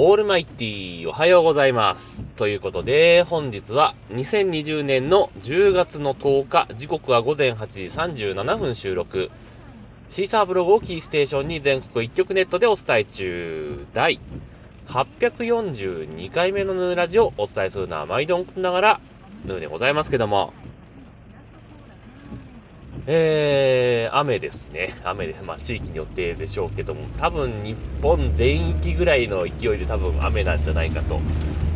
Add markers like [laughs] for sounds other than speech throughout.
オールマイティーおはようございます。ということで、本日は2020年の10月の10日、時刻は午前8時37分収録。シーサーブログをキーステーションに全国一曲ネットでお伝え中、第842回目のヌーラジオをお伝えするのは毎度ながら、ヌーでございますけども、えー、雨ですね。雨です。まあ、地域によってでしょうけども、多分日本全域ぐらいの勢いで多分雨なんじゃないかと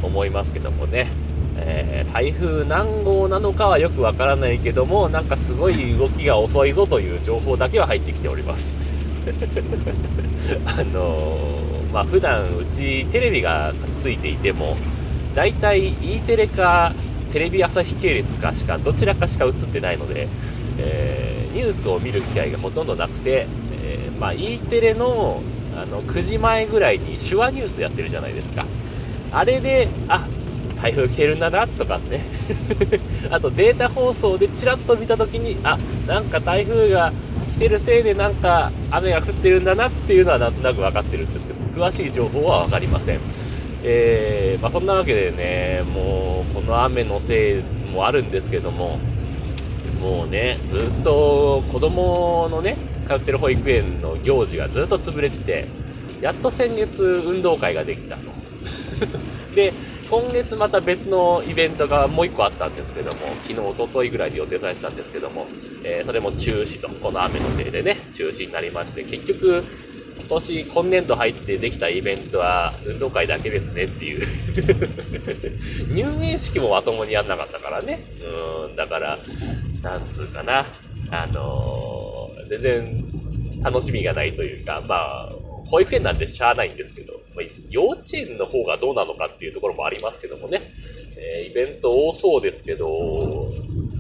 思いますけどもね。えー、台風何号なのかはよくわからないけども、なんかすごい動きが遅いぞという情報だけは入ってきております。[laughs] あのー、まあ、普段うちテレビがついていても、だいたい E テレかテレビ朝日系列かしか、どちらかしか映ってないので、えー、ニュースを見る機会がほとんどなくて、えー、まあ、E テレのあの9時前ぐらいに手話ニュースやってるじゃないですか。あれで、あ台風来てるんだなとかね。[laughs] あとデータ放送でチラッと見たときに、あなんか台風が来てるせいでなんか雨が降ってるんだなっていうのはなんとなく分かってるんですけど、詳しい情報は分かりません。えー、まあ、そんなわけでね、もうこの雨のせいもあるんですけども、もうね、ずっと子供のね、通ってる保育園の行事がずっと潰れてて、やっと先月運動会ができたと。[laughs] で、今月また別のイベントがもう1個あったんですけども、昨日、おとといぐらいに予定されてたんですけども、えー、それも中止と、この雨のせいでね、中止になりまして、結局、今年、今年度入ってできたイベントは運動会だけですねっていう。[laughs] 入園式もまともにやんなかったからね。うん、だから、なんつうかな、あのー、全然楽しみがないというか、まあ、保育園なんてしゃあないんですけど、ま、幼稚園の方がどうなのかっていうところもありますけどもね、えー、イベント多そうですけど、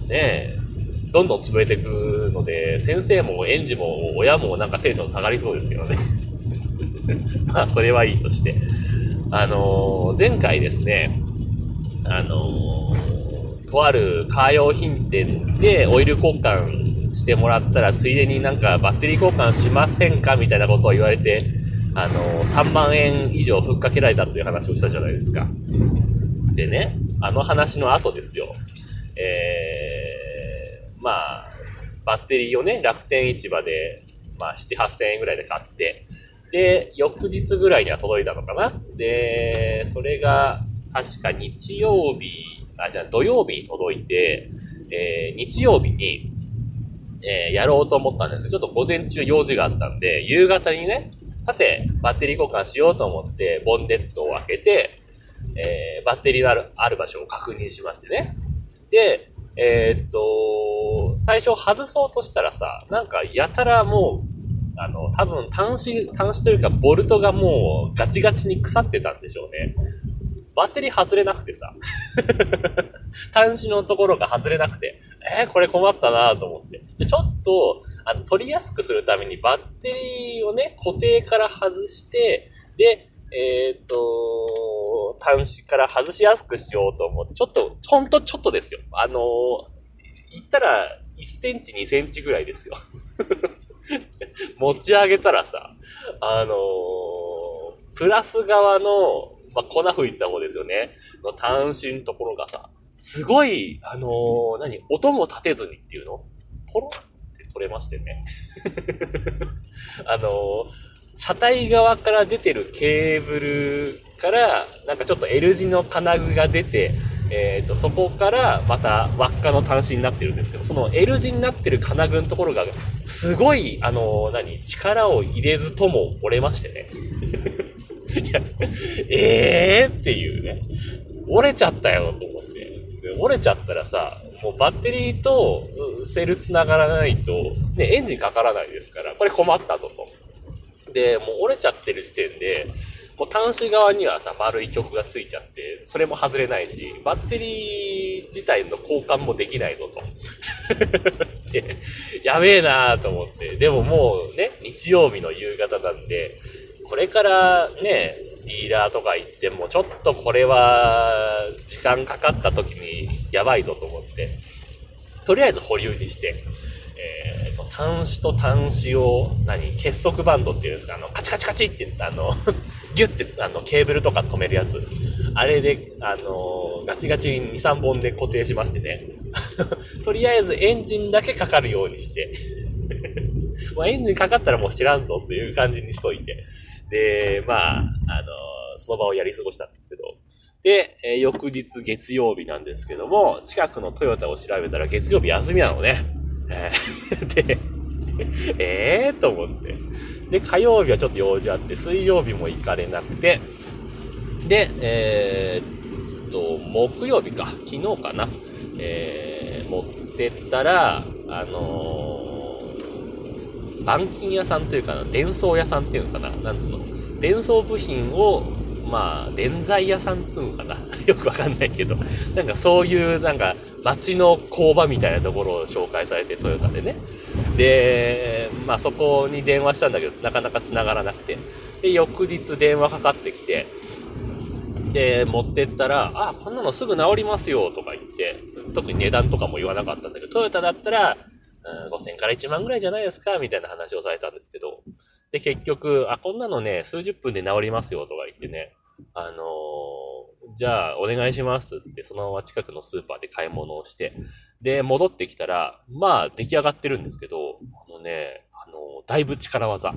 ねどんどん潰れていくので、先生も園児も親もなんかテンション下がりそうですけどね。[laughs] まあ、それはいいとして。あのー、前回ですね、あのー、とあるカー用品店でオイル交換してもらったら、ついでになんかバッテリー交換しませんかみたいなことを言われて、あのー、3万円以上ふっかけられたっていう話をしたじゃないですか。でね、あの話の後ですよ。えー、まあ、バッテリーをね、楽天市場で、まあ、7、8000円ぐらいで買って、で、翌日ぐらいには届いたのかなで、それが、確か日曜日、あ、じゃあ土曜日に届いて、えー、日曜日に、えー、やろうと思ったんですけど、ちょっと午前中用事があったんで、夕方にね、さて、バッテリー交換しようと思って、ボンネットを開けて、えー、バッテリーのあるある場所を確認しましてね。で、えー、っと、最初外そうとしたらさ、なんかやたらもう、あの、多分端子、端子というかボルトがもうガチガチに腐ってたんでしょうね。バッテリー外れなくてさ。[laughs] 端子のところが外れなくて、えー、これ困ったなと思って。で、ちょっと、あの、取りやすくするためにバッテリーをね、固定から外して、で、えっ、ー、と、端子から外しやすくしようと思って、ちょっと、ほんとちょっとですよ。あの言ったら1センチ2センチぐらいですよ。[laughs] 持ち上げたらさ、あの、プラス側の、まあ、粉吹いてた方ですよね。の端子のところがさ、すごい、あのー、何音も立てずにっていうの？ポロって取れましてね。[laughs] あの、車体側から出てるケーブルから、なんかちょっと L 字の金具が出て、えっ、ー、と、そこからまた輪っかの端子になってるんですけど、その L 字になってる金具のところが、すごい、あのー、何、力を入れずとも折れましてね。[laughs] いや、えーっていうね。折れちゃったよ、と思って。折れちゃったらさ、もうバッテリーとセル繋がらないと、ね、エンジンかからないですから、これ困ったぞと。で、もう折れちゃってる時点で、もう端子側にはさ、丸い曲がついちゃって、それも外れないし、バッテリー自体の交換もできないぞと。[laughs] で、やべえなーと思って。でももうね、日曜日の夕方なんで、これからね、ディーラーとか行っても、ちょっとこれは、時間かかった時にやばいぞと思って、とりあえず保留にして、えっ、ー、と、端子と端子を、何、結束バンドっていうんですか、あの、カチカチカチって言って、あの、[laughs] ギュッて、あの、ケーブルとか止めるやつ。あれで、あの、ガチガチに2、3本で固定しましてね。[laughs] とりあえずエンジンだけかかるようにして [laughs] まあ、エンジンかかったらもう知らんぞという感じにしといて。で、まあ、あの、その場をやり過ごしたんですけど。で、え、翌日月曜日なんですけども、近くのトヨタを調べたら月曜日休みなのね。えー、で、えーと思って。で、火曜日はちょっと用事あって、水曜日も行かれなくて、で、えー、っと、木曜日か、昨日かな、えー、持ってったら、あのー、板金屋さんというかな、電装屋さんっていうのかな、なんつうの、電装部品をまあ、電材屋さんつうのかな？[laughs] よくわかんないけど、なんかそういう、なんか、街の工場みたいなところを紹介されて、トヨタでね。で、まあそこに電話したんだけど、なかなか繋がらなくて。で、翌日電話かかってきて、で、持ってったら、あ、こんなのすぐ治りますよ、とか言って、特に値段とかも言わなかったんだけど、トヨタだったら、うん、5000から1万ぐらいじゃないですかみたいな話をされたんですけど。で、結局、あ、こんなのね、数十分で治りますよとか言ってね、あのー、じゃあお願いしますって、そのまま近くのスーパーで買い物をして、で、戻ってきたら、まあ、出来上がってるんですけど、あのね、あのー、だいぶ力技。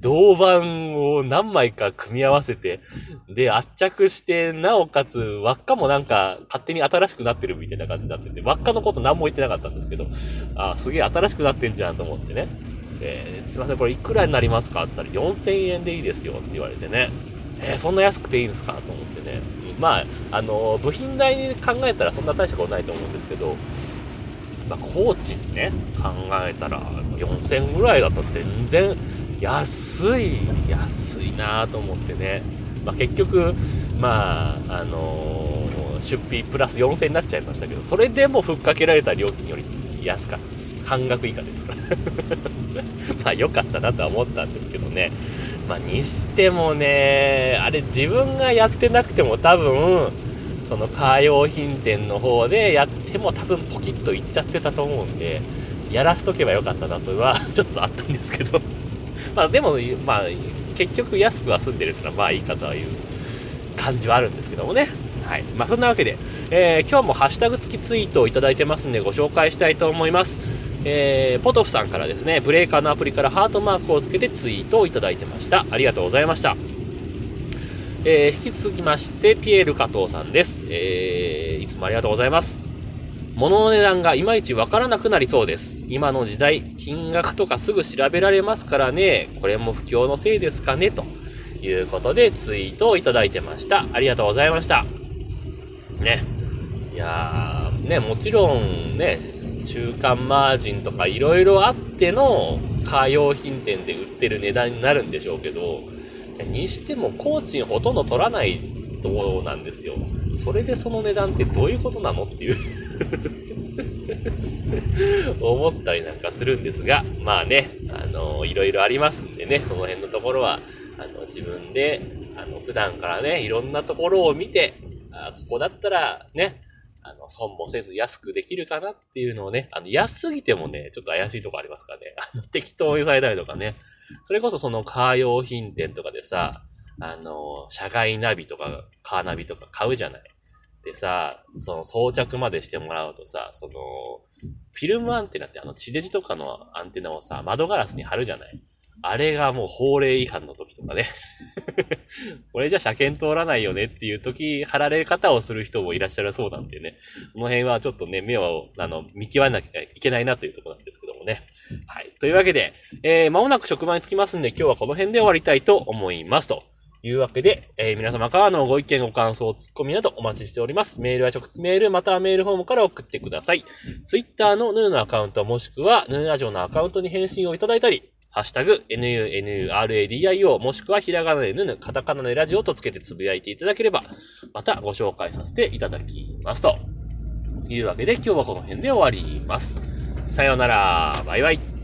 銅板を何枚か組み合わせて、で、圧着して、なおかつ、輪っかもなんか、勝手に新しくなってるみたいな感じになってて、輪っかのこと何も言ってなかったんですけど、あ、すげえ新しくなってんじゃんと思ってね。え、すいません、これいくらになりますかって言ったら4000円でいいですよって言われてね。えー、そんな安くていいんですかと思ってね。まあ、あのー、部品代に考えたらそんな大したことないと思うんですけど、まあ、コーチにね、考えたら4000ぐらいだと全然安い、安いなと思ってね。まあ、結局、まあ、あのー、出費プラス4000になっちゃいましたけど、それでもふっかけられた料金より安かったし、半額以下ですから。[laughs] まあ良かったなとは思ったんですけどね。まあにしてもね、あれ自分がやってなくても多分、そのカー用品店の方でやっても多分ポキッといっちゃってたと思うんで、やらしとけばよかったなとは [laughs] ちょっとあったんですけど [laughs] まあでも、まあ結局安くは済んでるってのはまあいいかという感じはあるんですけどもね。はい。まあそんなわけで、えー、今日もハッシュタグ付きツイートをいただいてますんでご紹介したいと思います。えー、ポトフさんからですね、ブレーカーのアプリからハートマークをつけてツイートをいただいてました。ありがとうございました。えー、引き続きまして、ピエール加藤さんです。えー、いつもありがとうございます。物の値段がいまいちわからなくなりそうです。今の時代、金額とかすぐ調べられますからね、これも不況のせいですかね、ということでツイートをいただいてました。ありがとうございました。ね。いやー、ね、もちろんね、中間マージンとかいろいろあってのカー用品店で売ってる値段になるんでしょうけど、にしても工賃ほとんど取らないところなんですよ。それでその値段ってどういうことなのっていう [laughs] 思ったりなんかするんですが、まあね、あの、いろいろありますんでね、その辺のところは、あの、自分で、あの、普段からね、いろんなところを見て、あここだったらね、あの、損もせず安くできるかなっていうのをね、あの、安すぎてもね、ちょっと怪しいとこありますからね。[laughs] あの、適当にされたりとかね。それこそそのカー用品店とかでさ、あの、社外ナビとかカーナビとか買うじゃない。でさ、その装着までしてもらうとさ、その、フィルムアンテナってあの地デジとかのアンテナをさ、窓ガラスに貼るじゃないあれがもう法令違反の時とかね [laughs] これじゃ車検通らないよねっていう時、貼られ方をする人もいらっしゃるそうなんでね。その辺はちょっとね、目を、あの、見極めなきゃいけないなというところなんですけどもね。はい。というわけで、えー、間もなく職場に着きますんで、今日はこの辺で終わりたいと思いますと。いうわけで、えー、皆様からのご意見、ご感想、ツッコミなどお待ちしております。メールは直接メール、またはメールフォームから送ってください。ツイッターのヌーのアカウント、もしくはヌーラジオのアカウントに返信をいただいたり、ハッシュタグ、nunuradio もしくはひらがなでぬぬ、カタカナでラジオとつけてつぶやいていただければ、またご紹介させていただきます。というわけで今日はこの辺で終わります。さようなら。バイバイ。